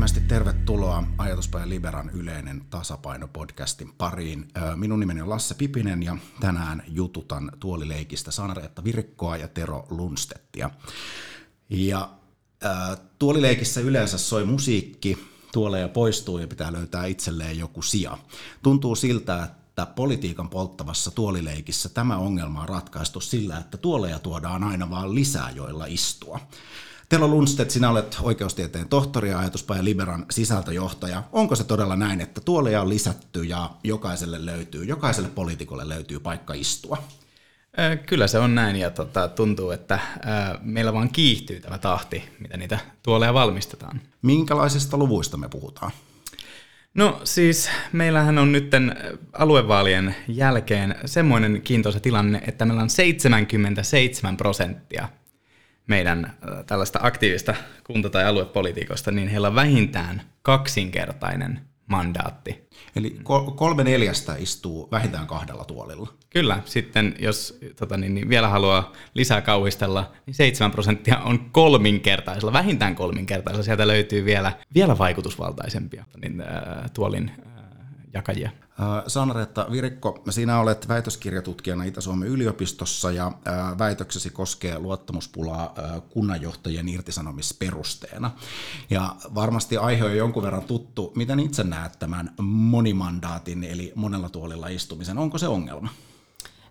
Lämpimästi tervetuloa Ajatuspäin Liberan yleinen tasapaino-podcastin pariin. Minun nimeni on Lasse Pipinen ja tänään jututan tuolileikistä Sanareetta Virkkoa ja Tero Lunstettia. Ja äh, tuolileikissä yleensä soi musiikki, tuoleja poistuu ja pitää löytää itselleen joku sija. Tuntuu siltä, että politiikan polttavassa tuolileikissä tämä ongelma on ratkaistu sillä, että tuoleja tuodaan aina vaan lisää, joilla istua. Telo Lundstedt, sinä olet oikeustieteen tohtori ja ajatuspäin Liberan sisältöjohtaja. Onko se todella näin, että tuoleja on lisätty ja jokaiselle löytyy, jokaiselle poliitikolle löytyy paikka istua? Kyllä se on näin ja tota, tuntuu, että ää, meillä vaan kiihtyy tämä tahti, mitä niitä tuoleja valmistetaan. Minkälaisista luvuista me puhutaan? No siis meillähän on nyt aluevaalien jälkeen semmoinen kiintoisa tilanne, että meillä on 77 prosenttia meidän tällaista aktiivista kunta- tai aluepolitiikosta, niin heillä on vähintään kaksinkertainen mandaatti. Eli kolme neljästä istuu vähintään kahdella tuolilla. Kyllä, sitten jos tota, niin, niin vielä haluaa lisää kauhistella, niin 7 prosenttia on kolminkertaisella, vähintään kolminkertaisella. Sieltä löytyy vielä, vielä vaikutusvaltaisempia niin, äh, tuolin äh, jakajia. Sanaretta Virikko, sinä olet väitöskirjatutkijana Itä-Suomen yliopistossa ja väitöksesi koskee luottamuspulaa kunnanjohtajien irtisanomisperusteena. Ja varmasti aihe on jonkun verran tuttu. Miten itse näet tämän monimandaatin eli monella tuolilla istumisen? Onko se ongelma?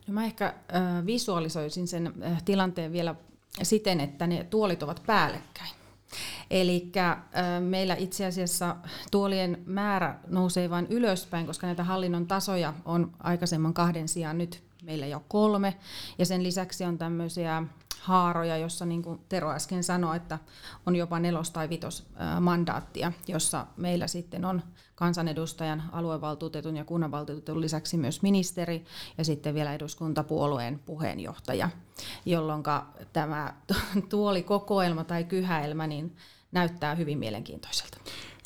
No mä ehkä visualisoisin sen tilanteen vielä siten, että ne tuolit ovat päällekkäin. Eli meillä itse asiassa tuolien määrä nousee vain ylöspäin, koska näitä hallinnon tasoja on aikaisemman kahden sijaan nyt meillä jo kolme. Ja sen lisäksi on tämmöisiä haaroja, jossa niin kuin Tero äsken sanoi, että on jopa nelos- tai vitos mandaattia, jossa meillä sitten on kansanedustajan, aluevaltuutetun ja kunnanvaltuutetun lisäksi myös ministeri ja sitten vielä eduskuntapuolueen puheenjohtaja, jolloin tämä tuolikokoelma tai kyhäelmä niin näyttää hyvin mielenkiintoiselta.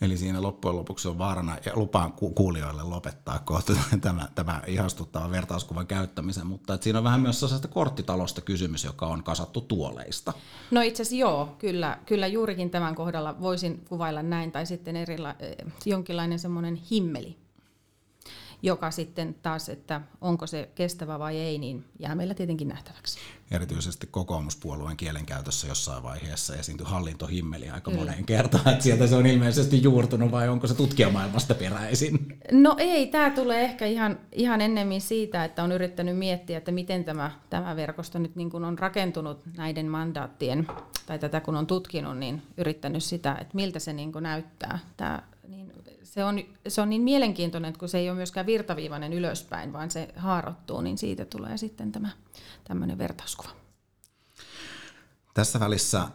Eli siinä loppujen lopuksi on vaarana, ja lupaan kuulijoille lopettaa kohta tämä, tämä ihastuttava vertauskuvan käyttämisen, mutta että siinä on vähän myös sellaista korttitalosta kysymys, joka on kasattu tuoleista. No itse asiassa joo, kyllä, kyllä juurikin tämän kohdalla voisin kuvailla näin, tai sitten erila- jonkinlainen semmoinen himmeli, joka sitten taas, että onko se kestävä vai ei, niin jää meillä tietenkin nähtäväksi. Erityisesti kokoomuspuolueen kielenkäytössä jossain vaiheessa esiintyi hallintohimmeli aika Kyllä. moneen kertaan, että sieltä se on ilmeisesti juurtunut vai onko se tutkijamaailmasta peräisin? No ei, tämä tulee ehkä ihan, ihan ennemmin siitä, että on yrittänyt miettiä, että miten tämä, tämä verkosto nyt niin kuin on rakentunut näiden mandaattien, tai tätä kun on tutkinut, niin yrittänyt sitä, että miltä se niin kuin näyttää, tämä niin se on, se on niin mielenkiintoinen, että kun se ei ole myöskään virtaviivainen ylöspäin, vaan se haarottuu, niin siitä tulee sitten tämä tämmöinen vertauskuva. Tässä välissä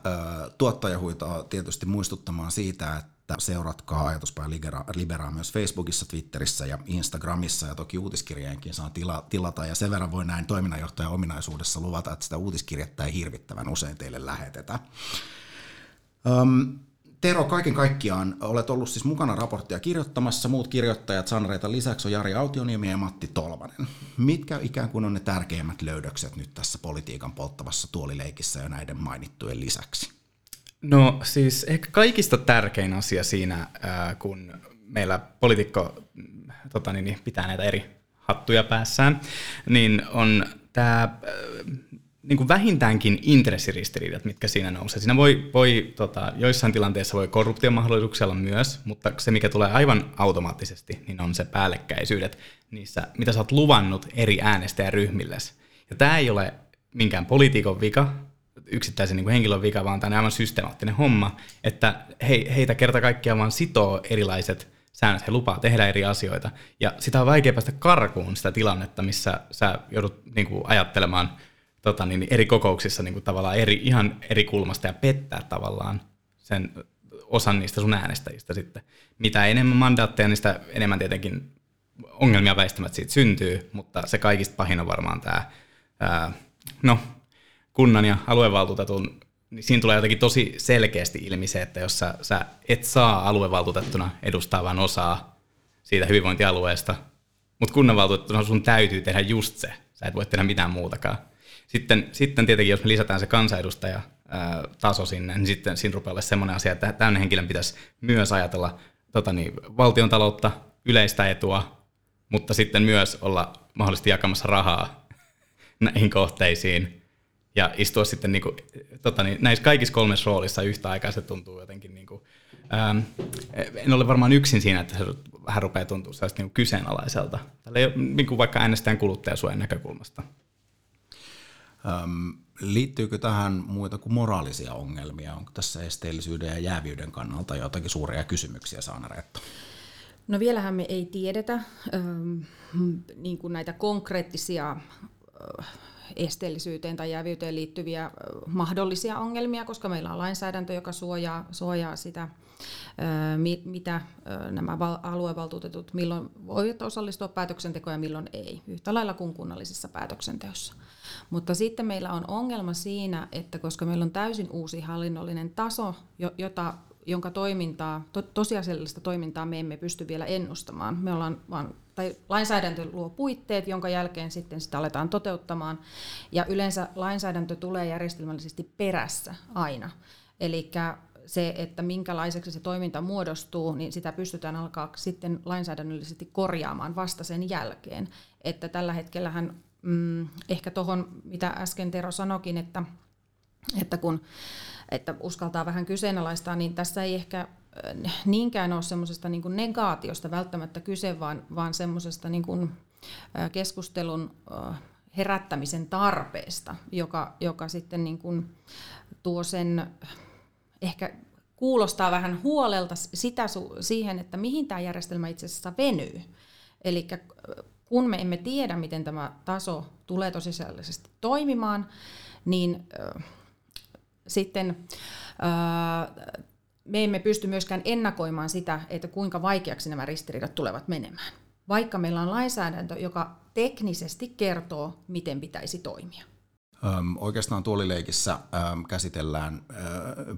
tuottaja huitaa tietysti muistuttamaan siitä, että seuratkaa Ajatuspäin Liberaa myös Facebookissa, Twitterissä ja Instagramissa, ja toki uutiskirjeenkin saa tila, tilata, ja sen verran voi näin toiminnanjohtajan ominaisuudessa luvata, että sitä uutiskirjettä ei hirvittävän usein teille lähetetä. Um, Tero, kaiken kaikkiaan olet ollut siis mukana raporttia kirjoittamassa. Muut kirjoittajat Sanreita lisäksi on Jari Autioniemi ja Matti Tolvanen. Mitkä ikään kuin on ne tärkeimmät löydökset nyt tässä politiikan polttavassa tuolileikissä ja näiden mainittujen lisäksi? No siis ehkä kaikista tärkein asia siinä, kun meillä poliitikko tota niin, pitää näitä eri hattuja päässään, niin on tämä niin kuin vähintäänkin intressiristiriidat, mitkä siinä nousee. Siinä voi, voi tota, joissain tilanteissa voi korruptiomahdollisuuksia olla myös, mutta se, mikä tulee aivan automaattisesti, niin on se päällekkäisyydet niissä, mitä sä oot luvannut eri äänestäjäryhmilles. Ja tämä ei ole minkään poliitikon vika, yksittäisen niin kuin henkilön vika, vaan tämä on aivan systemaattinen homma, että he, heitä kerta kaikkiaan vaan sitoo erilaiset säännöt, he lupaa tehdä eri asioita, ja sitä on vaikea päästä karkuun sitä tilannetta, missä sä joudut niin kuin, ajattelemaan – tota, niin, eri kokouksissa niin kuin tavallaan eri, ihan eri kulmasta ja pettää tavallaan sen osan niistä sun äänestäjistä sitten. Mitä enemmän mandaatteja, niin sitä enemmän tietenkin ongelmia väistämättä siitä syntyy, mutta se kaikista pahin on varmaan tämä, ää, no, kunnan ja aluevaltuutetun, niin siinä tulee jotenkin tosi selkeästi ilmi se, että jos sä, sä et saa aluevaltuutettuna edustaa osaa siitä hyvinvointialueesta, mutta kunnanvaltuutettuna sun täytyy tehdä just se. Sä et voi tehdä mitään muutakaan. Sitten, sitten tietenkin, jos me lisätään se kansanedustaja taso sinne, niin sitten siinä rupeaa olla semmoinen asia, että tämmöinen henkilön pitäisi myös ajatella tota niin, valtion taloutta, yleistä etua, mutta sitten myös olla mahdollisesti jakamassa rahaa näihin kohteisiin ja istua sitten niin kuin, tota niin, näissä kaikissa kolmessa roolissa yhtä aikaa se tuntuu jotenkin, niin kuin, ähm, en ole varmaan yksin siinä, että se vähän rupeaa tuntua sellaista niin kyseenalaiselta, Tällä niin kuin vaikka äänestäjän kuluttajasuojan näkökulmasta. Liittyykö tähän muita kuin moraalisia ongelmia? Onko tässä esteellisyyden ja jäävyyden kannalta jotakin suuria kysymyksiä, Saanareetta? No vielähän me ei tiedetä niin kuin näitä konkreettisia esteellisyyteen tai jäävyyteen liittyviä mahdollisia ongelmia, koska meillä on lainsäädäntö, joka suojaa, suojaa sitä, mitä nämä aluevaltuutetut milloin voivat osallistua päätöksentekoon ja milloin ei, yhtä lailla kuin kunnallisessa päätöksenteossa. Mutta sitten meillä on ongelma siinä, että koska meillä on täysin uusi hallinnollinen taso, jota jonka toimintaa, to, tosiasiallista toimintaa me emme pysty vielä ennustamaan. Me ollaan vaan, tai lainsäädäntö luo puitteet, jonka jälkeen sitten sitä aletaan toteuttamaan. Ja yleensä lainsäädäntö tulee järjestelmällisesti perässä aina. Eli se, että minkälaiseksi se toiminta muodostuu, niin sitä pystytään alkaa sitten lainsäädännöllisesti korjaamaan vasta sen jälkeen. Että tällä hetkellähän mm, ehkä tuohon, mitä äsken Tero sanokin, että, että kun että uskaltaa vähän kyseenalaistaa, niin tässä ei ehkä niinkään ole semmoisesta niin negaatiosta välttämättä kyse, vaan, vaan semmoisesta niin äh, keskustelun äh, herättämisen tarpeesta, joka, joka sitten niin kuin tuo sen ehkä kuulostaa vähän huolelta sitä siihen, että mihin tämä järjestelmä itse asiassa venyy. Eli kun me emme tiedä, miten tämä taso tulee tosiasiallisesti toimimaan, niin sitten me emme pysty myöskään ennakoimaan sitä, että kuinka vaikeaksi nämä ristiriidat tulevat menemään, vaikka meillä on lainsäädäntö, joka teknisesti kertoo, miten pitäisi toimia. Oikeastaan tuolileikissä käsitellään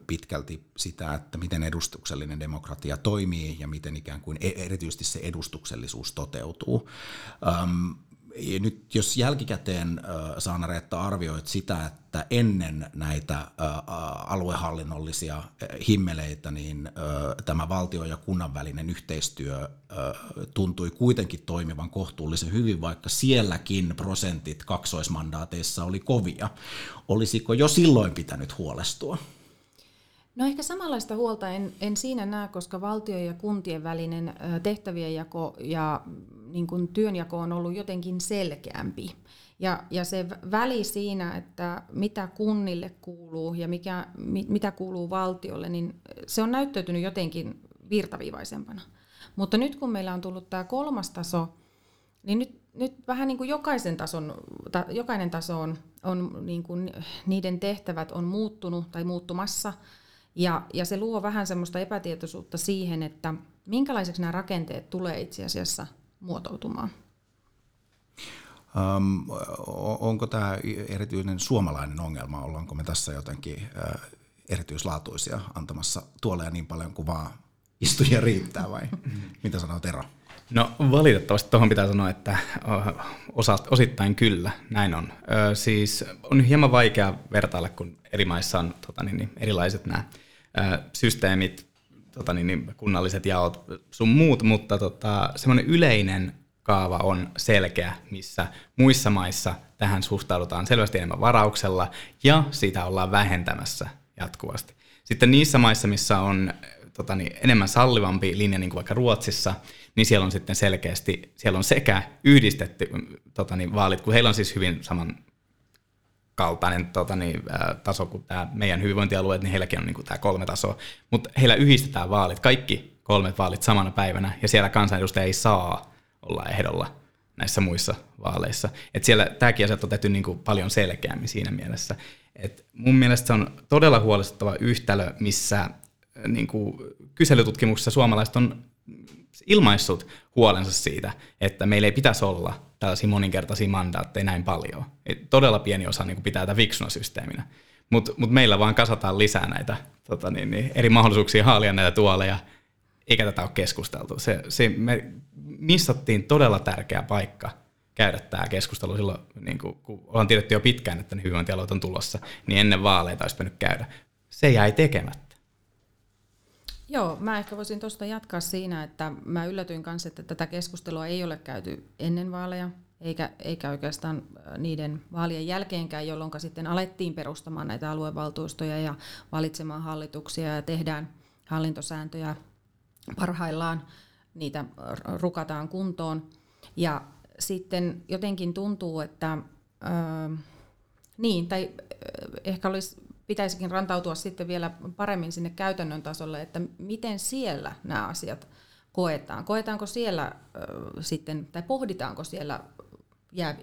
pitkälti sitä, että miten edustuksellinen demokratia toimii ja miten ikään kuin e- erityisesti se edustuksellisuus toteutuu. Nyt jos jälkikäteen Saanareetta arvioit sitä, että ennen näitä aluehallinnollisia himmeleitä, niin tämä valtio ja kunnan välinen yhteistyö tuntui kuitenkin toimivan kohtuullisen hyvin, vaikka sielläkin prosentit kaksoismandaateissa oli kovia. Olisiko jo silloin pitänyt huolestua? No ehkä samanlaista huolta en, en siinä näe, koska valtio ja kuntien välinen tehtävien jako ja niin kuin työnjako on ollut jotenkin selkeämpi. Ja, ja se väli siinä, että mitä kunnille kuuluu ja mikä, mitä kuuluu valtiolle, niin se on näyttäytynyt jotenkin virtaviivaisempana. Mutta nyt kun meillä on tullut tämä kolmas taso, niin nyt, nyt vähän niin kuin jokaisen tason, ta, jokainen taso on, on niin kuin, niiden tehtävät on muuttunut tai muuttumassa – ja, ja se luo vähän semmoista epätietoisuutta siihen, että minkälaiseksi nämä rakenteet tulee itse asiassa muotoutumaan. Um, onko tämä erityinen suomalainen ongelma? Ollaanko me tässä jotenkin uh, erityislaatuisia antamassa tuoleja niin paljon kuin vaan istujia riittää vai mitä sanoo Tero? No valitettavasti tuohon pitää sanoa, että osa, osittain kyllä, näin on. Ö, siis on hieman vaikea vertailla, kun eri maissa on tota, niin, niin, erilaiset nämä ö, systeemit, tota, niin, niin, kunnalliset jaot sun muut, mutta tota, semmoinen yleinen kaava on selkeä, missä muissa maissa tähän suhtaudutaan selvästi enemmän varauksella ja sitä ollaan vähentämässä jatkuvasti. Sitten niissä maissa, missä on tota, niin, enemmän sallivampi linja, niin kuin vaikka Ruotsissa, niin siellä on sitten selkeästi, siellä on sekä yhdistetty tota, niin, vaalit, kun heillä on siis hyvin saman kaltainen tota, niin, ä, taso kuin tämä meidän hyvinvointialueet, niin heilläkin on niin tämä kolme tasoa. Mutta heillä yhdistetään vaalit, kaikki kolmet vaalit samana päivänä, ja siellä kansanedustaja ei saa olla ehdolla näissä muissa vaaleissa. Et siellä tämäkin asia on tehty niin kuin paljon selkeämmin siinä mielessä. Et mun mielestä se on todella huolestuttava yhtälö, missä niin kuin kyselytutkimuksessa suomalaiset on ilmaissut huolensa siitä, että meillä ei pitäisi olla tällaisia moninkertaisia mandaatteja näin paljon. Et todella pieni osa niin kuin pitää tätä fiksuna systeeminä. Mutta mut meillä vaan kasataan lisää näitä tota niin, niin, eri mahdollisuuksia haalia näitä tuoleja, eikä tätä ole keskusteltu. Se, se, me missattiin todella tärkeä paikka käydä tämä keskustelu silloin, niin kuin, kun ollaan tiedetty jo pitkään, että ne hyvinvointialueet on tulossa, niin ennen vaaleita olisi pitänyt käydä. Se jäi tekemättä. Joo, mä ehkä voisin tuosta jatkaa siinä, että mä yllätyin kanssa, että tätä keskustelua ei ole käyty ennen vaaleja, eikä, eikä oikeastaan niiden vaalien jälkeenkään, jolloin sitten alettiin perustamaan näitä aluevaltuustoja ja valitsemaan hallituksia ja tehdään hallintosääntöjä parhaillaan, niitä rukataan kuntoon. Ja sitten jotenkin tuntuu, että äh, niin, tai ehkä olisi, pitäisikin rantautua sitten vielä paremmin sinne käytännön tasolle, että miten siellä nämä asiat koetaan. Koetaanko siellä äh, sitten, tai pohditaanko siellä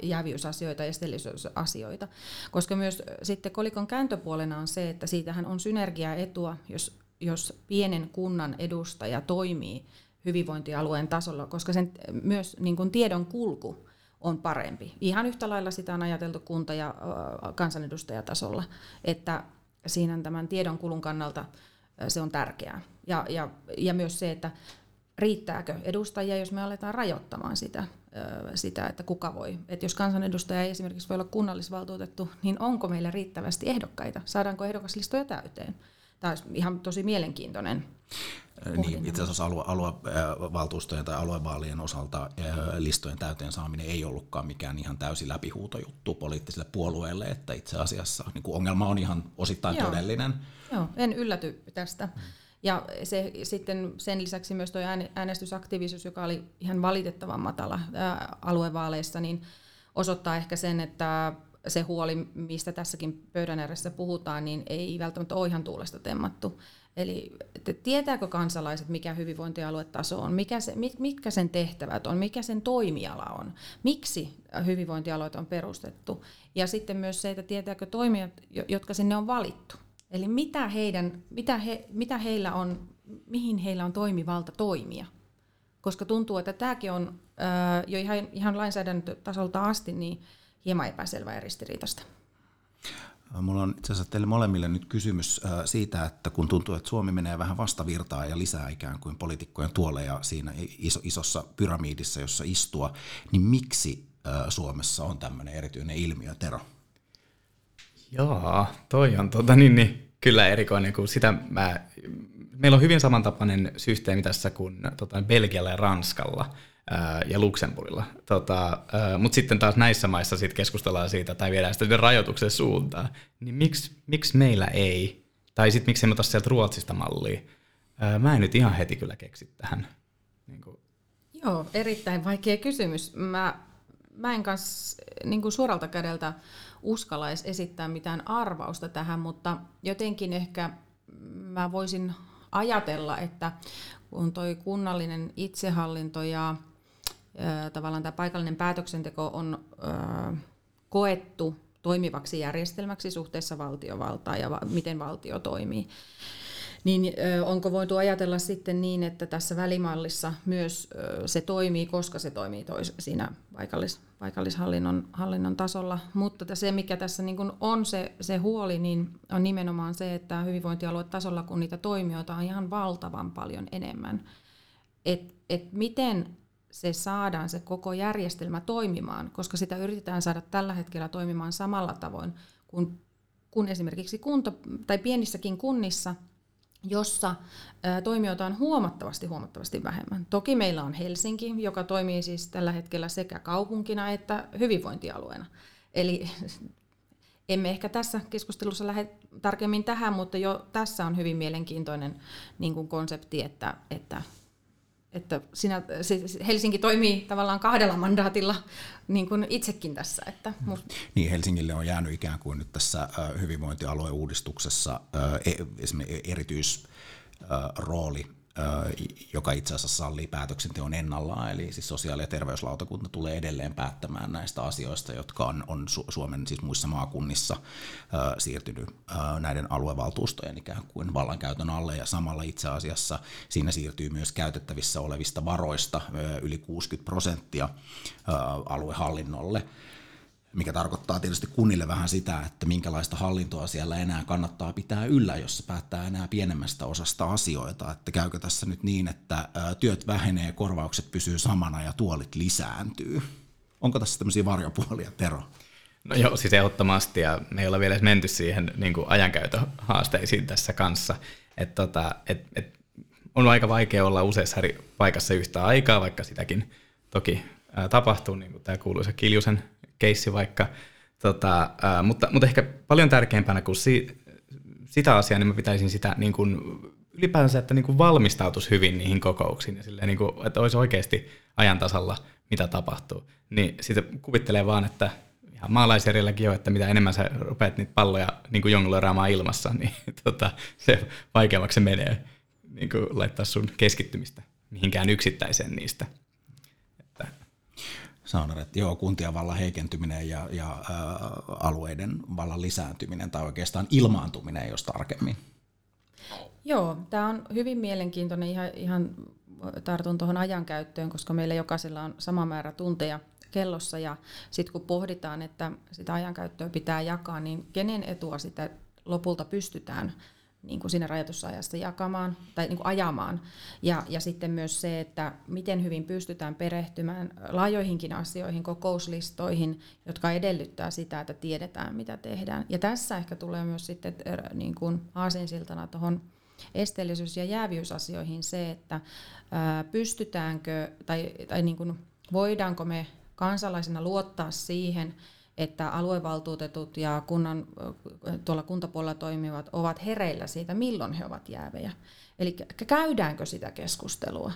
jäävyysasioita ja esteellisyysasioita. Koska myös sitten kolikon kääntöpuolena on se, että siitähän on synergiaetua, jos, jos pienen kunnan edustaja toimii hyvinvointialueen tasolla, koska sen myös niin kuin tiedon kulku on parempi. Ihan yhtä lailla sitä on ajateltu kunta- ja kansanedustajatasolla, että siinä tämän tiedon kulun kannalta se on tärkeää. Ja, ja, ja myös se, että riittääkö edustajia, jos me aletaan rajoittamaan sitä, sitä, että kuka voi. Että jos kansanedustaja ei esimerkiksi voi olla kunnallisvaltuutettu, niin onko meillä riittävästi ehdokkaita? Saadaanko ehdokaslistoja täyteen? Tämä olisi ihan tosi mielenkiintoinen niin, itse asiassa alue, aluevaltuustojen tai aluevaalien osalta listojen täyteen saaminen ei ollutkaan mikään ihan täysin läpihuutojuttu poliittisille puolueille, että itse asiassa niin kuin ongelma on ihan osittain Joo. todellinen. Joo, en ylläty tästä. Ja se, sitten sen lisäksi myös tuo äänestysaktiivisuus, joka oli ihan valitettavan matala aluevaaleissa, niin osoittaa ehkä sen, että se huoli, mistä tässäkin pöydän ääressä puhutaan, niin ei välttämättä ole ihan tuulesta temmattu. Eli että tietääkö kansalaiset, mikä hyvinvointialuetaso on, mikä se, mitkä sen tehtävät on, mikä sen toimiala on, miksi hyvinvointialueet on perustettu. Ja sitten myös se, että tietääkö toimijat, jotka sinne on valittu. Eli mitä, heidän, mitä, he, mitä heillä on, mihin heillä on toimivalta toimia. Koska tuntuu, että tämäkin on jo ihan, ihan lainsäädäntötasolta asti niin hieman epäselvä ja ristiriitasta. Mulla on itse asiassa teille molemmille nyt kysymys siitä, että kun tuntuu, että Suomi menee vähän vastavirtaa ja lisää ikään kuin poliitikkojen tuoleja siinä iso, isossa pyramiidissa, jossa istua, niin miksi Suomessa on tämmöinen erityinen ilmiö, Tero? Joo, toi on tota, niin, niin, kyllä erikoinen, kun sitä mä, meillä on hyvin samantapainen systeemi tässä kuin tota, Belgialla ja Ranskalla ja Luxemburgilla. Tota, Mutta sitten taas näissä maissa sit keskustellaan siitä tai viedään sitä rajoituksen suuntaan. Niin miksi, miksi meillä ei? Tai sitten miksi emme ota sieltä Ruotsista mallia? Ää, mä en nyt ihan heti kyllä keksi tähän. Niin kuin. Joo, erittäin vaikea kysymys. Mä, mä en kanssa niin suoralta kädeltä uskalla edes esittää mitään arvausta tähän, mutta jotenkin ehkä mä voisin ajatella, että kun toi kunnallinen itsehallinto ja tavallaan tämä paikallinen päätöksenteko on koettu toimivaksi järjestelmäksi suhteessa valtiovaltaan ja miten valtio toimii, niin onko voitu ajatella sitten niin, että tässä välimallissa myös se toimii, koska se toimii tois, siinä paikallis, paikallishallinnon hallinnon tasolla. Mutta se, mikä tässä niin on se, se huoli, niin on nimenomaan se, että hyvinvointialuetasolla, kun niitä toimijoita on ihan valtavan paljon enemmän, että et miten se saadaan se koko järjestelmä toimimaan, koska sitä yritetään saada tällä hetkellä toimimaan samalla tavoin kuin, kuin esimerkiksi kunta, tai pienissäkin kunnissa, jossa toimijoita on huomattavasti huomattavasti vähemmän. Toki meillä on Helsinki, joka toimii siis tällä hetkellä sekä kaupunkina että hyvinvointialueena. Eli emme ehkä tässä keskustelussa lähde tarkemmin tähän, mutta jo tässä on hyvin mielenkiintoinen niin kuin konsepti, että, että että sinä, se, Helsinki toimii tavallaan kahdella mandaatilla niin kuin itsekin tässä. Että must... Niin, Helsingille on jäänyt ikään kuin nyt tässä hyvinvointialueuudistuksessa esimerkiksi erityisrooli joka itse asiassa sallii päätöksenteon ennallaan, eli siis sosiaali- ja terveyslautakunta tulee edelleen päättämään näistä asioista, jotka on, on Suomen siis muissa maakunnissa siirtynyt näiden aluevaltuustojen ikään kuin vallankäytön alle, ja samalla itse asiassa siinä siirtyy myös käytettävissä olevista varoista yli 60 prosenttia aluehallinnolle, mikä tarkoittaa tietysti kunnille vähän sitä, että minkälaista hallintoa siellä enää kannattaa pitää yllä, jos se päättää enää pienemmästä osasta asioita. Että käykö tässä nyt niin, että työt vähenee, korvaukset pysyy samana ja tuolit lisääntyy? Onko tässä tämmöisiä varjopuolia, Tero? No joo, siis ehdottomasti, ja me ei olla vielä menty siihen niin kuin haasteisiin tässä kanssa. Et tota, et, et on aika vaikea olla useassa eri paikassa yhtä aikaa, vaikka sitäkin toki tapahtuu, niin kuin tämä kuuluisa Kiljusen keissi vaikka. Tota, ää, mutta, mutta ehkä paljon tärkeämpänä kuin si, sitä asiaa, niin mä pitäisin sitä niin kuin, ylipäänsä, että niin kuin valmistautuisi hyvin niihin kokouksiin ja silleen, niin kuin, että olisi oikeasti ajan tasalla, mitä tapahtuu. Niin sitten kuvittelee vaan, että ihan maalaisjärjelläkin jo, että mitä enemmän sä rupeat niitä palloja niin kuin jongloiraamaan ilmassa, niin tota, se vaikeammaksi se menee niin kuin laittaa sun keskittymistä mihinkään yksittäiseen niistä. Sanon, että joo, kuntien vallan heikentyminen ja, ja ä, alueiden vallan lisääntyminen tai oikeastaan ilmaantuminen, jos tarkemmin. Joo, tämä on hyvin mielenkiintoinen ihan, ihan tartun tuohon ajankäyttöön, koska meillä jokaisella on sama määrä tunteja kellossa ja sitten kun pohditaan, että sitä ajankäyttöä pitää jakaa, niin kenen etua sitä lopulta pystytään niin kuin siinä rajatussa ajassa jakamaan tai niin kuin ajamaan. Ja, ja sitten myös se, että miten hyvin pystytään perehtymään laajoihinkin asioihin, kokouslistoihin, jotka edellyttää sitä, että tiedetään, mitä tehdään. Ja tässä ehkä tulee myös sitten niin kuin aasinsiltana tuohon esteellisyys- ja jäävyysasioihin se, että ää, pystytäänkö tai, tai niin kuin, voidaanko me kansalaisena luottaa siihen, että aluevaltuutetut ja kunnan, tuolla kuntapuolella toimivat ovat hereillä siitä, milloin he ovat jäävejä. Eli käydäänkö sitä keskustelua?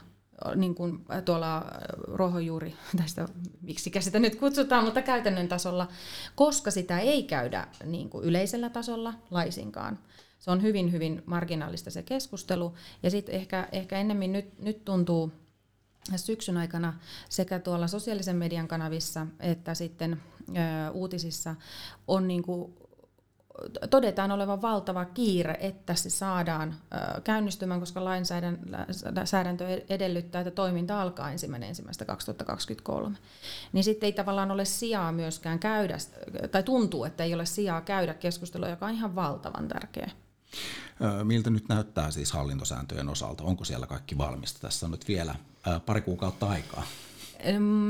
niin kuin tuolla ruohonjuuri, tästä miksi sitä nyt kutsutaan, mutta käytännön tasolla, koska sitä ei käydä niin kuin yleisellä tasolla laisinkaan. Se on hyvin, hyvin marginaalista se keskustelu. Ja sitten ehkä, ehkä ennemmin nyt, nyt tuntuu syksyn aikana sekä tuolla sosiaalisen median kanavissa että sitten ö, uutisissa on niin kuin todetaan olevan valtava kiire, että se saadaan käynnistymään, koska lainsäädäntö edellyttää, että toiminta alkaa ensimmäinen ensimmäistä 2023. Niin sitten ei tavallaan ole sijaa myöskään käydä, tai tuntuu, että ei ole sijaa käydä keskustelua, joka on ihan valtavan tärkeä. Miltä nyt näyttää siis hallintosääntöjen osalta? Onko siellä kaikki valmista? Tässä on nyt vielä pari kuukautta aikaa.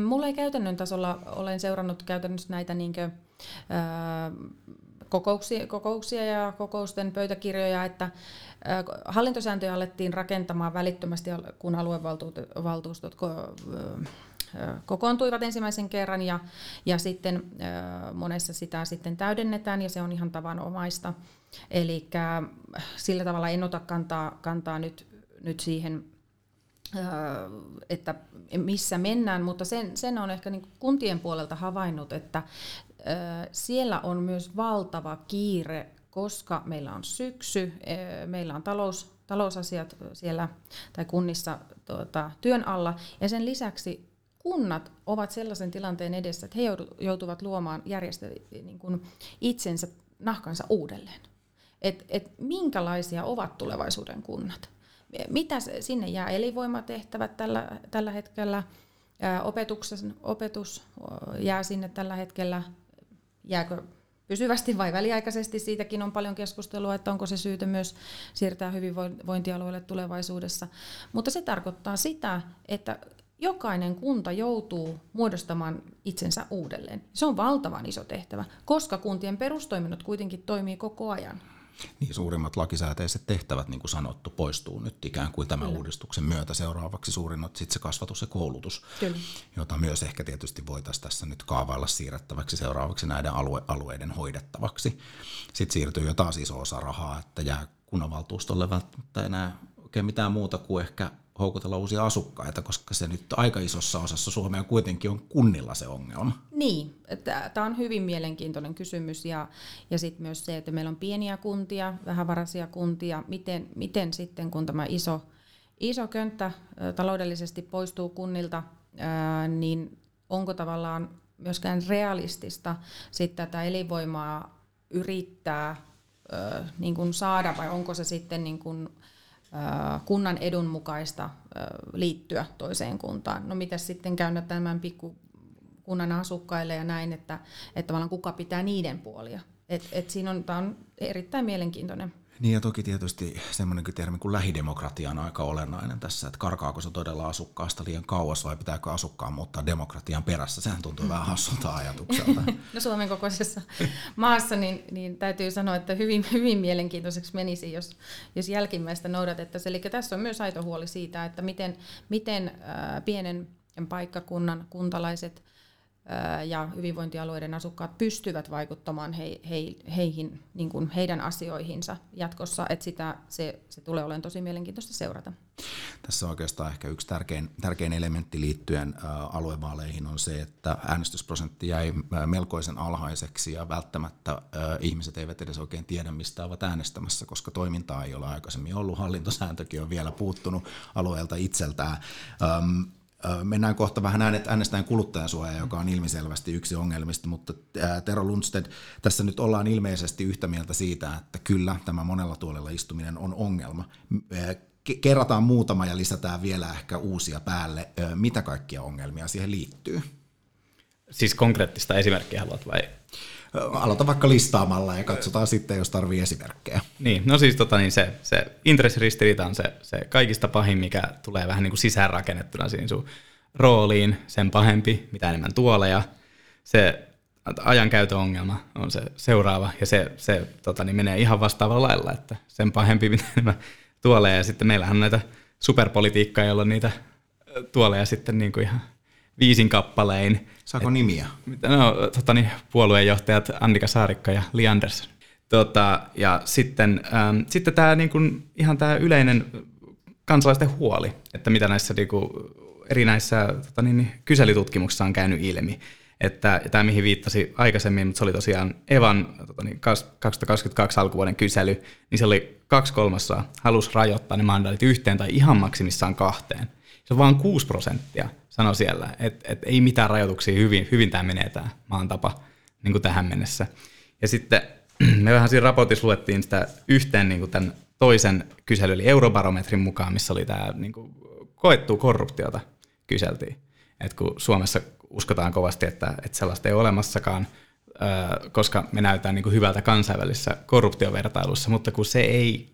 Mulla ei käytännön tasolla, olen seurannut käytännössä näitä niinkö, kokouksia, kokouksia ja kokousten pöytäkirjoja, että hallintosääntöjä alettiin rakentamaan välittömästi, kun aluevaltuustot kokoontuivat ensimmäisen kerran ja, ja sitten monessa sitä sitten täydennetään ja se on ihan tavanomaista. Eli sillä tavalla en ota kantaa, kantaa nyt, nyt siihen, että missä mennään, mutta sen, sen on ehkä niin kuntien puolelta havainnut, että siellä on myös valtava kiire, koska meillä on syksy, meillä on talous, talousasiat siellä tai kunnissa tuota, työn alla, ja sen lisäksi kunnat ovat sellaisen tilanteen edessä, että he joutuvat luomaan järjestelmä niin kuin itsensä nahkansa uudelleen. Et, et minkälaisia ovat tulevaisuuden kunnat? Mitä sinne jää elinvoimatehtävät tällä, tällä hetkellä? Opetuksen, opetus jää sinne tällä hetkellä. Jääkö pysyvästi vai väliaikaisesti? Siitäkin on paljon keskustelua, että onko se syytä myös siirtää hyvinvointialueelle tulevaisuudessa. Mutta se tarkoittaa sitä, että jokainen kunta joutuu muodostamaan itsensä uudelleen. Se on valtavan iso tehtävä, koska kuntien perustoiminnot kuitenkin toimii koko ajan. Niin suurimmat lakisääteiset tehtävät, niin kuin sanottu, poistuu nyt ikään kuin tämän Kyllä. uudistuksen myötä. Seuraavaksi suurimmat sitten se kasvatus ja koulutus, Kyllä. jota myös ehkä tietysti voitaisiin tässä nyt kaavailla siirrettäväksi seuraavaksi näiden alue- alueiden hoidettavaksi. Sitten siirtyy jo taas iso osa rahaa, että jää kunnanvaltuustolle välttämättä enää oikein mitään muuta kuin ehkä houkutella uusia asukkaita, koska se nyt aika isossa osassa Suomea kuitenkin on kunnilla se ongelma. Niin, tämä on hyvin mielenkiintoinen kysymys ja, ja sitten myös se, että meillä on pieniä kuntia, vähävaraisia kuntia, miten, miten sitten kun tämä iso, iso könttä taloudellisesti poistuu kunnilta, niin onko tavallaan myöskään realistista sitten tätä elinvoimaa yrittää ää, niin kuin saada vai onko se sitten niin kuin, kunnan edun mukaista liittyä toiseen kuntaan. No mitä sitten käydä tämän pikku kunnan asukkaille ja näin, että, että kuka pitää niiden puolia. Et, et siinä on, tämä on erittäin mielenkiintoinen Niin ja toki tietysti semmoinen termi kuin lähidemokratia on aika olennainen tässä, että karkaako se todella asukkaasta liian kauas vai pitääkö asukkaan muuttaa demokratian perässä. Sehän tuntuu vähän hassulta ajatukselta. No Suomen kokoisessa maassa niin, niin täytyy sanoa, että hyvin, hyvin mielenkiintoiseksi menisi, jos, jos jälkimmäistä noudatettaisiin. Eli tässä on myös aito huoli siitä, että miten, miten äh, pienen paikkakunnan kuntalaiset ja hyvinvointialueiden asukkaat pystyvät vaikuttamaan he, he, heihin, niin kuin heidän asioihinsa jatkossa, että sitä, se, se tulee olemaan tosi mielenkiintoista seurata. Tässä oikeastaan ehkä yksi tärkein, tärkein elementti liittyen aluevaaleihin on se, että äänestysprosentti jäi melkoisen alhaiseksi ja välttämättä ihmiset eivät edes oikein tiedä, mistä ovat äänestämässä, koska toimintaa ei ole aikaisemmin ollut. Hallintosääntökin on vielä puuttunut alueelta itseltään. Mennään kohta vähän äänestäjän kuluttajansuoja, joka on ilmiselvästi yksi ongelmista, mutta Tero Lundstedt, tässä nyt ollaan ilmeisesti yhtä mieltä siitä, että kyllä tämä monella tuolella istuminen on ongelma. Kerrataan muutama ja lisätään vielä ehkä uusia päälle. Mitä kaikkia ongelmia siihen liittyy? Siis konkreettista esimerkkiä haluat vai? Aloita vaikka listaamalla ja katsotaan sitten, jos tarvii esimerkkejä. Niin, no siis tota, niin se, se intressiristiriita on se, se kaikista pahin, mikä tulee vähän niin kuin sisäänrakennettuna siinä sun rooliin, sen pahempi, mitä enemmän tuoleja. Se ajankäytön ongelma on se seuraava, ja se, se tota, niin menee ihan vastaavalla lailla, että sen pahempi, mitä enemmän tuoleja, ja sitten meillähän on näitä superpolitiikkaa, jolla niitä tuoleja sitten niin kuin ihan viisin kappalein. Saako Et, nimiä? No, tota, niin, puolueenjohtajat Annika Saarikka ja Li Andersson. Tota, ja sitten, ähm, sitten tämä niin kuin, ihan tämä yleinen kansalaisten huoli, että mitä näissä niin kuin, eri näissä tota, niin, kyselytutkimuksissa on käynyt ilmi. Että tämä, mihin viittasi aikaisemmin, mutta se oli tosiaan Evan tota, niin, 2022 alkuvuoden kysely, niin se oli kaksi kolmassa halus rajoittaa ne mandaatit yhteen tai ihan maksimissaan kahteen. Se on vain 6 prosenttia sanoi siellä, että, että ei mitään rajoituksia, hyvin, hyvin tämä menee tämä maan tapa niin kuin tähän mennessä. Ja sitten me vähän siinä raportissa luettiin sitä yhteen niin kuin tämän toisen kyselyn, eli eurobarometrin mukaan, missä oli tämä niin kuin koettua korruptiota kyseltiin. Et kun Suomessa uskotaan kovasti, että, että sellaista ei ole olemassakaan, koska me näytetään niin kuin hyvältä kansainvälisessä korruptiovertailussa, mutta kun se ei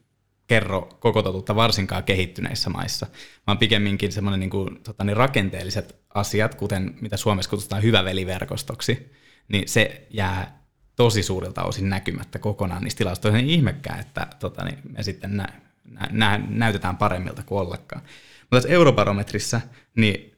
kerro koko totuutta varsinkaan kehittyneissä maissa, vaan pikemminkin semmoinen niin kuin, tota, niin rakenteelliset asiat, kuten mitä Suomessa kutsutaan hyväveliverkostoksi, niin se jää tosi suurilta osin näkymättä kokonaan niistä tilastoista. Niin ihmekään, että tota, niin me sitten nä, nä, nä, näytetään paremmilta kuin ollakaan. Mutta tässä eurobarometrissa, niin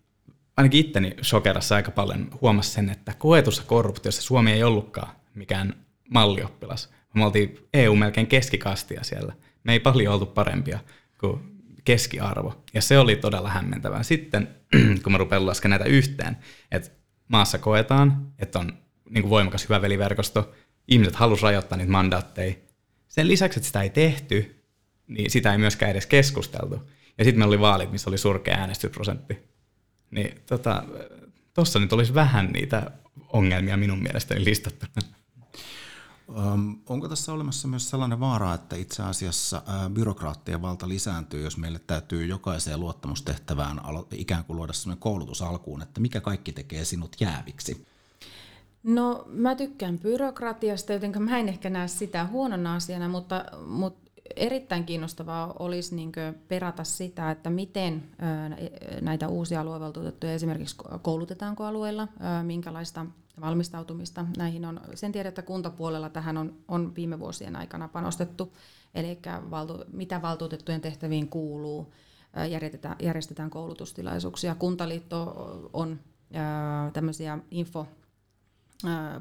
ainakin itteni shokerassa aika paljon huomasi sen, että koetussa korruptiossa Suomi ei ollutkaan mikään mallioppilas. Me oltiin EU melkein keskikastia siellä – me ei paljon oltu parempia kuin keskiarvo. Ja se oli todella hämmentävää. Sitten, kun mä rupean laskemaan näitä yhteen, että maassa koetaan, että on niin kuin voimakas hyvä veliverkosto, ihmiset halusivat rajoittaa niitä mandaatteja. Sen lisäksi, että sitä ei tehty, niin sitä ei myöskään edes keskusteltu. Ja sitten meillä oli vaalit, missä oli surkea äänestysprosentti. Niin tota, nyt olisi vähän niitä ongelmia minun mielestäni listattuna. Onko tässä olemassa myös sellainen vaara, että itse asiassa byrokraattien valta lisääntyy, jos meille täytyy jokaiseen luottamustehtävään ikään kuin luoda sellainen koulutus alkuun, että mikä kaikki tekee sinut jääviksi? No mä tykkään byrokratiasta, joten mä en ehkä näe sitä huonona asiana, mutta, mutta erittäin kiinnostavaa olisi niin perata sitä, että miten näitä uusia aluevaltuutettuja esimerkiksi koulutetaanko alueella, minkälaista valmistautumista näihin on. Sen tiedän, että kuntapuolella tähän on, on viime vuosien aikana panostettu, eli valtu, mitä valtuutettujen tehtäviin kuuluu, järjestetään, järjestetään koulutustilaisuuksia. Kuntaliitto on tämmöisiä info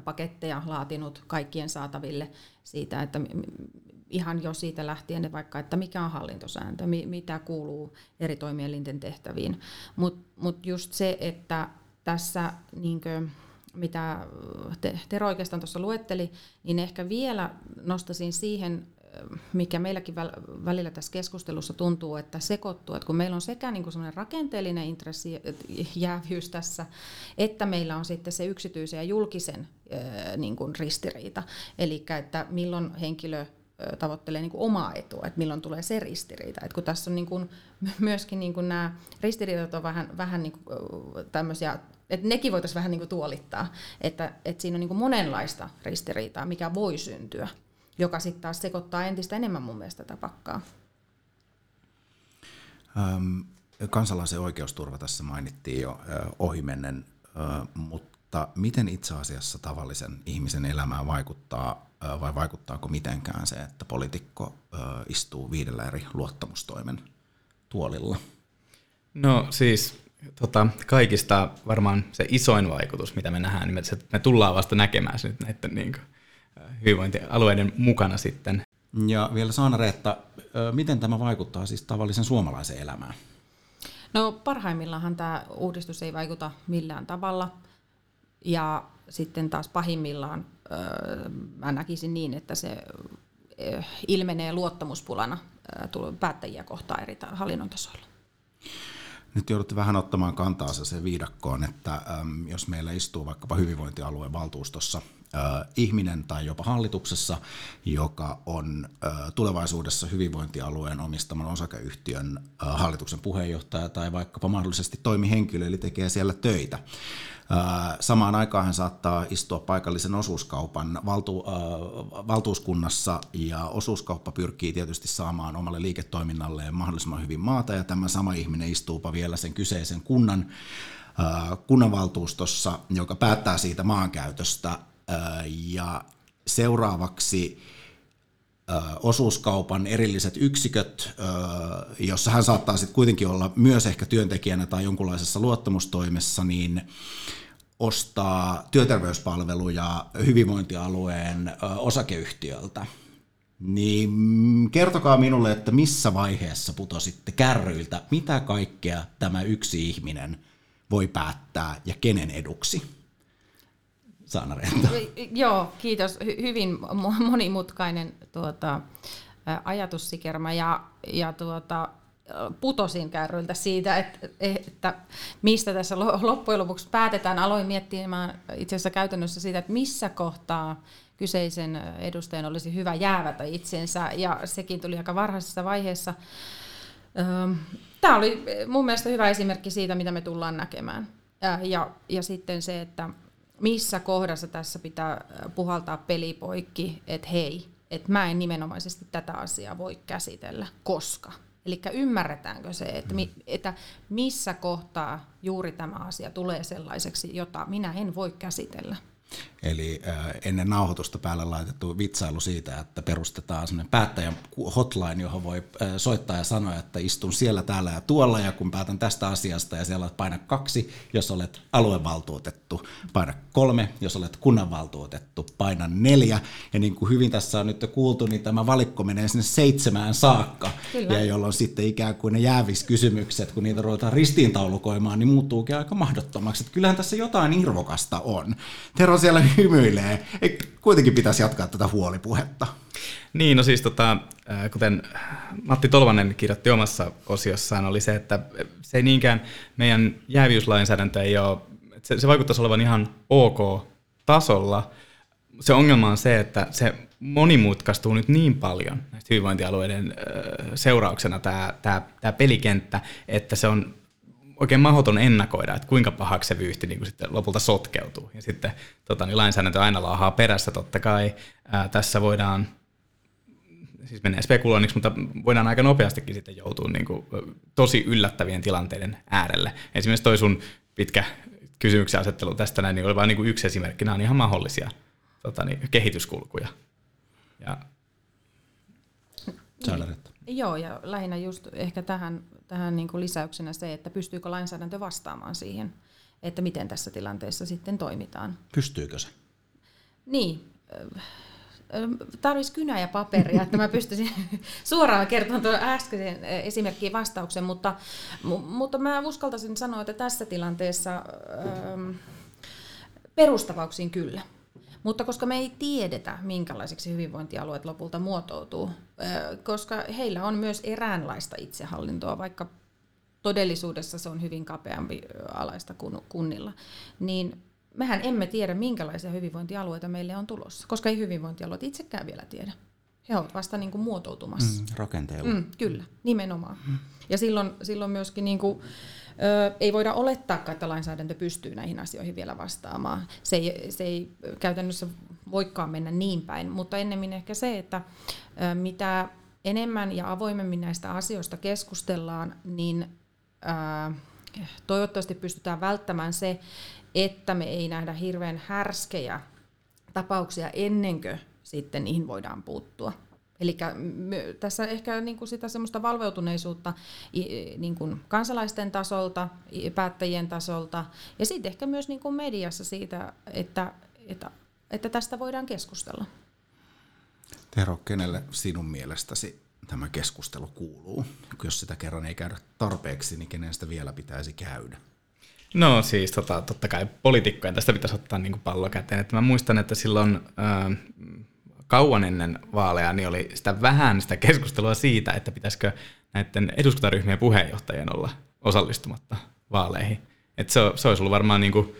paketteja laatinut kaikkien saataville siitä, että ihan jo siitä lähtien vaikka, että mikä on hallintosääntö, mitä kuuluu eri toimielinten tehtäviin. Mutta mut just se, että tässä niinkö, mitä Tero oikeastaan tuossa luetteli, niin ehkä vielä nostasin siihen, mikä meilläkin välillä tässä keskustelussa tuntuu, että sekoittuu, että kun meillä on sekä niin kuin rakenteellinen intressi jäävyys tässä, että meillä on sitten se yksityisen ja julkisen niin kuin ristiriita, eli että milloin henkilö tavoittelee niin kuin omaa etua, että milloin tulee se ristiriita. Et kun tässä on niin kuin, myöskin niin kuin nämä ristiriidat on vähän, vähän niin kuin tämmöisiä, että nekin voitaisiin vähän niin kuin tuolittaa, että, että siinä on niin kuin monenlaista ristiriitaa, mikä voi syntyä. joka sitten taas sekoittaa entistä enemmän mun mielestä tätä pakkaa. Ähm, kansalaisen oikeusturva tässä mainittiin jo äh, ohimennen, äh, mutta miten itse asiassa tavallisen ihmisen elämään vaikuttaa äh, vai vaikuttaako mitenkään se, että poliitikko äh, istuu viidellä eri luottamustoimen tuolilla? No siis tota, kaikista varmaan se isoin vaikutus, mitä me nähdään, niin me, me tullaan vasta näkemään se nyt näiden niin kuin, hyvinvointialueiden mukana sitten. Ja vielä Saana Reetta, miten tämä vaikuttaa siis tavallisen suomalaisen elämään? No parhaimmillaan tämä uudistus ei vaikuta millään tavalla. Ja sitten taas pahimmillaan mä näkisin niin, että se ilmenee luottamuspulana päättäjiä kohtaan eri hallinnon tasoilla. Nyt joudutte vähän ottamaan kantaa se viidakkoon, että jos meillä istuu vaikkapa hyvinvointialueen valtuustossa ihminen tai jopa hallituksessa, joka on tulevaisuudessa hyvinvointialueen omistaman osakeyhtiön hallituksen puheenjohtaja tai vaikkapa mahdollisesti toimihenkilö, eli tekee siellä töitä. Samaan aikaan hän saattaa istua paikallisen osuuskaupan valtu, valtuuskunnassa ja osuuskauppa pyrkii tietysti saamaan omalle liiketoiminnalleen mahdollisimman hyvin maata ja tämä sama ihminen istuupa vielä sen kyseisen kunnan kunnanvaltuustossa, joka päättää siitä maankäytöstä. Ja seuraavaksi osuuskaupan erilliset yksiköt, jossa hän saattaa sitten kuitenkin olla myös ehkä työntekijänä tai jonkunlaisessa luottamustoimessa, niin ostaa työterveyspalveluja hyvinvointialueen osakeyhtiöltä. Niin mm, kertokaa minulle, että missä vaiheessa putositte kärryiltä, mitä kaikkea tämä yksi ihminen voi päättää ja kenen eduksi? Saana Joo, kiitos. Hy- hyvin monimutkainen tuota, ajatussikerma ja, ja tuota, putosin kärryiltä siitä, että, että mistä tässä loppujen lopuksi päätetään. Aloin miettimään itse asiassa käytännössä siitä, että missä kohtaa kyseisen edustajan olisi hyvä jäävätä itsensä, ja sekin tuli aika varhaisessa vaiheessa. Tämä oli mun mielestä hyvä esimerkki siitä, mitä me tullaan näkemään. Ja, ja sitten se, että missä kohdassa tässä pitää puhaltaa pelipoikki, että hei, että mä en nimenomaisesti tätä asiaa voi käsitellä, koska. Eli ymmärretäänkö se, että, mi, että missä kohtaa juuri tämä asia tulee sellaiseksi, jota minä en voi käsitellä. Eli äh, ennen nauhoitusta päälle laitettu vitsailu siitä, että perustetaan sellainen päättäjän hotline, johon voi äh, soittaa ja sanoa, että istun siellä, täällä ja tuolla, ja kun päätän tästä asiasta, ja siellä paina kaksi, jos olet aluevaltuutettu, paina kolme, jos olet kunnanvaltuutettu, paina neljä, ja niin kuin hyvin tässä on nyt kuultu, niin tämä valikko menee sinne seitsemään saakka, Kyllä. ja jolloin sitten ikään kuin ne jääviskysymykset, kun niitä ruvetaan ristiintaulukoimaan, niin muuttuukin aika mahdottomaksi. Että kyllähän tässä jotain irvokasta on. Tero siellä hymyilee. Ei, kuitenkin pitäisi jatkaa tätä huolipuhetta. Niin, no siis tota, kuten Matti Tolvanen kirjoitti omassa osiossaan, oli se, että se ei niinkään meidän jäävyyslainsäädäntö ei ole, se, se vaikuttaisi olevan ihan ok tasolla. Se ongelma on se, että se monimutkaistuu nyt niin paljon näistä hyvinvointialueiden seurauksena tämä, tämä, tämä pelikenttä, että se on oikein mahdoton ennakoida, että kuinka pahaksi se vyyhti niin kuin sitten lopulta sotkeutuu. Ja sitten tota, niin lainsäädäntö aina laahaa perässä totta kai. Ää, tässä voidaan, siis menee spekuloinniksi, mutta voidaan aika nopeastikin sitten joutua niin kuin, tosi yllättävien tilanteiden äärelle. Esimerkiksi toi sun pitkä kysymyksen asettelu tästä näin, niin oli vain niin yksi esimerkki. Nämä on ihan mahdollisia tota, niin, kehityskulkuja. Ja... Joo, ja lähinnä just ehkä tähän tähän niin kuin lisäyksenä se, että pystyykö lainsäädäntö vastaamaan siihen, että miten tässä tilanteessa sitten toimitaan. Pystyykö se? Niin. Tarvitsisi kynä ja paperia, että mä pystyisin suoraan kertomaan tuon äskeisen esimerkkiin vastauksen, mutta, mutta mä uskaltaisin sanoa, että tässä tilanteessa ähm, perustavauksiin kyllä. Mutta koska me ei tiedetä, minkälaiseksi hyvinvointialueet lopulta muotoutuu, koska heillä on myös eräänlaista itsehallintoa, vaikka todellisuudessa se on hyvin kapeampi alaista kuin kunnilla, niin mehän emme tiedä, minkälaisia hyvinvointialueita meille on tulossa, koska ei hyvinvointialueet itsekään vielä tiedä. He ovat vasta niin kuin muotoutumassa. Mm, rakenteella. Mm, kyllä, nimenomaan. Mm. Ja silloin, silloin myöskin niin kuin, Ei voida olettaa, että lainsäädäntö pystyy näihin asioihin vielä vastaamaan. Se ei, se ei käytännössä voikaan mennä niin päin, mutta ennemmin ehkä se, että ö, mitä enemmän ja avoimemmin näistä asioista keskustellaan, niin ö, toivottavasti pystytään välttämään se, että me ei nähdä hirveän härskejä tapauksia ennen kuin sitten niihin voidaan puuttua. Eli tässä ehkä niin kuin sitä semmoista valveutuneisuutta niin kuin kansalaisten tasolta, päättäjien tasolta ja sitten ehkä myös niin kuin mediassa siitä, että, että, että tästä voidaan keskustella. Tero, kenelle sinun mielestäsi tämä keskustelu kuuluu? Jos sitä kerran ei käydä tarpeeksi, niin kenen sitä vielä pitäisi käydä? No siis tota, totta kai poliitikkojen tästä pitäisi ottaa niin kuin pallo käteen. Että mä muistan, että silloin äh, kauan ennen vaaleja niin oli sitä vähän sitä keskustelua siitä, että pitäisikö näiden eduskuntaryhmien puheenjohtajien olla osallistumatta vaaleihin. Että se, se olisi ollut varmaan niin kuin,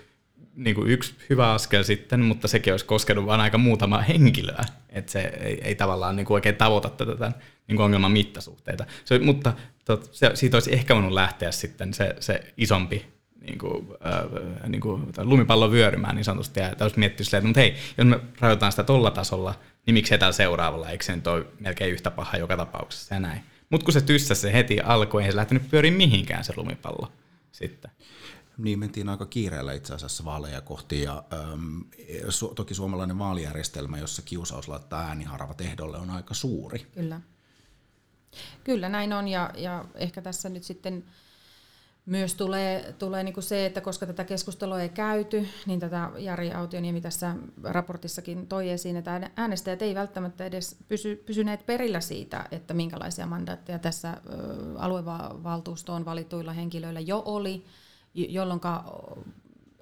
niin kuin yksi hyvä askel sitten, mutta sekin olisi koskenut vain aika muutama henkilöä. Että se ei, ei tavallaan niin kuin oikein tavoita tätä niin kuin ongelman mittasuhteita. Se, mutta tot, se, siitä olisi ehkä voinut lähteä sitten se, se isompi niin kuin, äh, niin kuin, lumipallo vyörymään niin sanotusti, ja olisi miettinyt silleen, että mutta hei, jos me rajoitetaan sitä tolla tasolla, niin miksi tällä seuraavalla, eikö se nyt ole melkein yhtä paha joka tapauksessa ja näin. Mutta kun se tyssäsi se heti alkoi, ei se lähtenyt pyöriin mihinkään se lumipallo sitten. Niin mentiin aika kiireellä itse asiassa vaaleja kohti ja äm, su, toki suomalainen vaalijärjestelmä, jossa kiusaus laittaa ääniharvat ehdolle on aika suuri. Kyllä. Kyllä näin on ja, ja ehkä tässä nyt sitten myös tulee, tulee niin kuin se, että koska tätä keskustelua ei käyty, niin tätä Jari Autioniemi tässä raportissakin toi esiin, että äänestäjät ei välttämättä edes pysy, pysyneet perillä siitä, että minkälaisia mandaatteja tässä aluevaltuustoon valituilla henkilöillä jo oli, jolloin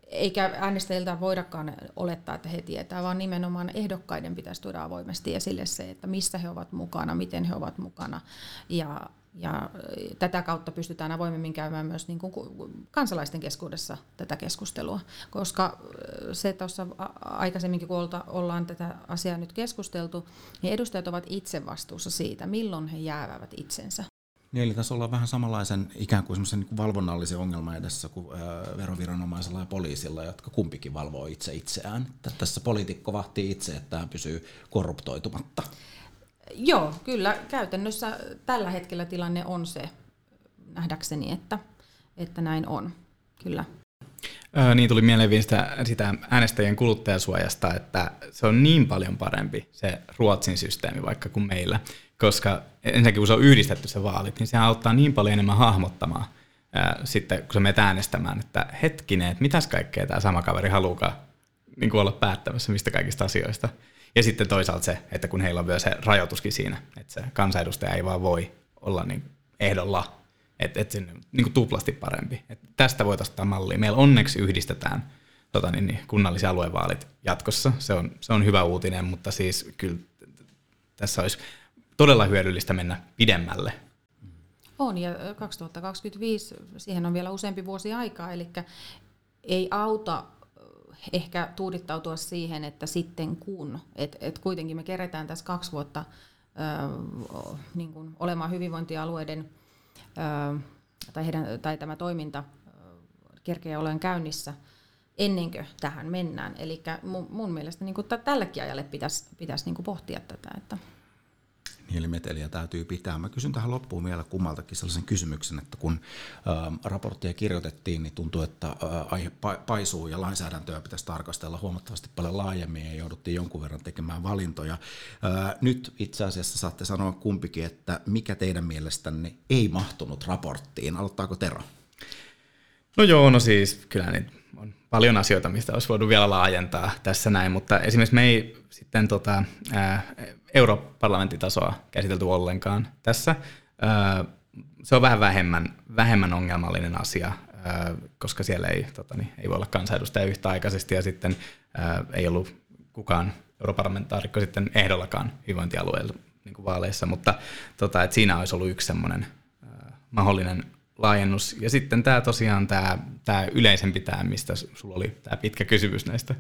eikä äänestäjiltä voidakaan olettaa, että he tietää, vaan nimenomaan ehdokkaiden pitäisi tuoda avoimesti esille se, että missä he ovat mukana, miten he ovat mukana. Ja ja tätä kautta pystytään avoimemmin käymään myös niin kuin kansalaisten keskuudessa tätä keskustelua, koska se tuossa aikaisemminkin, kun ollaan tätä asiaa nyt keskusteltu, niin edustajat ovat itse vastuussa siitä, milloin he jäävät itsensä. Niin, eli tässä ollaan vähän samanlaisen ikään kuin niin valvonnallisen ongelman edessä kuin veroviranomaisella ja poliisilla, jotka kumpikin valvoo itse itseään. Tässä poliitikko vahtii itse, että tämä pysyy korruptoitumatta. Joo, kyllä käytännössä tällä hetkellä tilanne on se nähdäkseni, että, että näin on, kyllä. Öö, niin tuli mieleen sitä, sitä äänestäjien kuluttajasuojasta, että se on niin paljon parempi se Ruotsin systeemi vaikka kuin meillä, koska ensinnäkin kun se on yhdistetty se vaalit, niin se auttaa niin paljon enemmän hahmottamaan ää, sitten, kun sä menet äänestämään, että hetkinen, että mitäs kaikkea tämä sama kaveri haluaa niin olla päättämässä mistä kaikista asioista. Ja sitten toisaalta se, että kun heillä on vielä se rajoituskin siinä, että se kansanedustaja ei vaan voi olla niin ehdolla, että, että sinne niin tuplasti parempi. Että tästä voitaisiin ottaa mallia. Meillä onneksi yhdistetään tota, niin, niin, kunnallisia aluevaalit jatkossa. Se on, se on hyvä uutinen, mutta siis kyllä tässä olisi todella hyödyllistä mennä pidemmälle. On, ja 2025, siihen on vielä useampi vuosi aikaa, eli ei auta ehkä tuudittautua siihen, että sitten kun, että et kuitenkin me keretään tässä kaksi vuotta ö, niin kuin olemaan hyvinvointialueiden ö, tai, heidän, tai tämä toiminta kerkeä olen käynnissä ennen kuin tähän mennään. Eli mun, mun mielestä niin kuin tällekin ajalle pitäisi, pitäisi niin kuin pohtia tätä. Että hiilimeteliä täytyy pitää. Mä kysyn tähän loppuun vielä kummaltakin sellaisen kysymyksen, että kun ä, raporttia kirjoitettiin, niin tuntuu, että ä, aihe paisuu ja lainsäädäntöä pitäisi tarkastella huomattavasti paljon laajemmin ja jouduttiin jonkun verran tekemään valintoja. Ä, nyt itse asiassa saatte sanoa kumpikin, että mikä teidän mielestänne ei mahtunut raporttiin. Aloittaako Tero? No joo, no siis kyllä niin paljon asioita, mistä olisi voinut vielä laajentaa tässä näin, mutta esimerkiksi me ei sitten tota, ää, europarlamenttitasoa käsitelty ollenkaan tässä. Se on vähän vähemmän, vähemmän ongelmallinen asia, koska siellä ei, tota, niin, ei voi olla kansanedustaja yhtäaikaisesti ja sitten ei ollut kukaan europarlamentaarikko sitten ehdollakaan hyvinvointialueella niin vaaleissa, mutta tota, et siinä olisi ollut yksi semmoinen mahdollinen laajennus. Ja sitten tämä tosiaan tämä, tämä yleisempi tämä, mistä sulla oli tämä pitkä kysymys näistä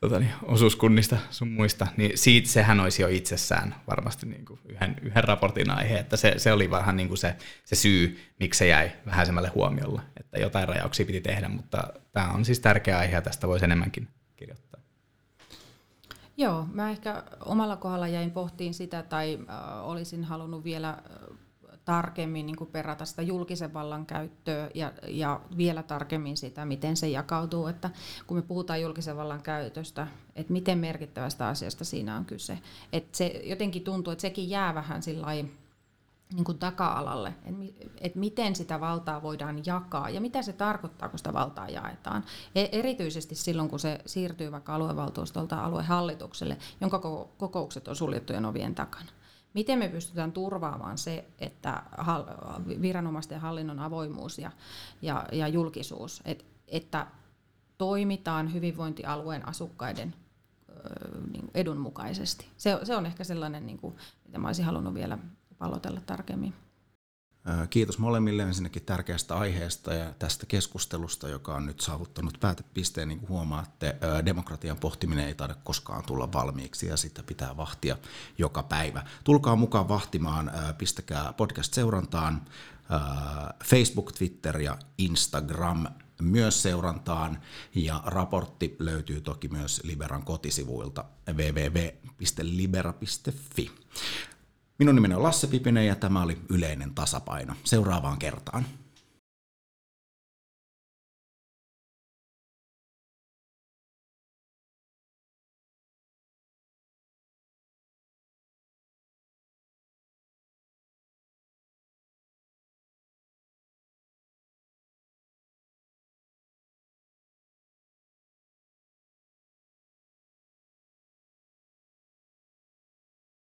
tota niin, osuuskunnista sun muista, niin siitä sehän olisi jo itsessään varmasti niin kuin yhden, yhden raportin aihe, että se, se oli vähän niin kuin se, se syy, miksi se jäi vähäisemmälle huomiolle, että jotain rajauksia piti tehdä, mutta tämä on siis tärkeä aihe ja tästä voisi enemmänkin kirjoittaa. Joo, mä ehkä omalla kohdalla jäin pohtiin sitä tai äh, olisin halunnut vielä äh, tarkemmin niin perata sitä julkisen vallan käyttöä ja, ja vielä tarkemmin sitä, miten se jakautuu. Että kun me puhutaan julkisen vallan käytöstä, että miten merkittävästä asiasta siinä on kyse. Että se jotenkin tuntuu, että sekin jää vähän niin kuin taka-alalle, että et miten sitä valtaa voidaan jakaa ja mitä se tarkoittaa, kun sitä valtaa jaetaan. E- erityisesti silloin, kun se siirtyy vaikka aluevaltuustolta aluehallitukselle, jonka kokoukset on suljettujen ovien takana miten me pystytään turvaamaan se, että viranomaisten hallinnon avoimuus ja, ja, ja julkisuus, et, että toimitaan hyvinvointialueen asukkaiden niin edun mukaisesti. Se, se on ehkä sellainen, niin kuin, mitä mä olisin halunnut vielä palotella tarkemmin. Kiitos molemmille ensinnäkin tärkeästä aiheesta ja tästä keskustelusta, joka on nyt saavuttanut päätepisteen. Niin kuin huomaatte, demokratian pohtiminen ei taida koskaan tulla valmiiksi ja sitä pitää vahtia joka päivä. Tulkaa mukaan vahtimaan, pistäkää podcast-seurantaan, Facebook, Twitter ja Instagram myös seurantaan ja raportti löytyy toki myös Liberan kotisivuilta www.libera.fi. Minun nimeni on Lasse Pipinen ja tämä oli Yleinen tasapaino. Seuraavaan kertaan.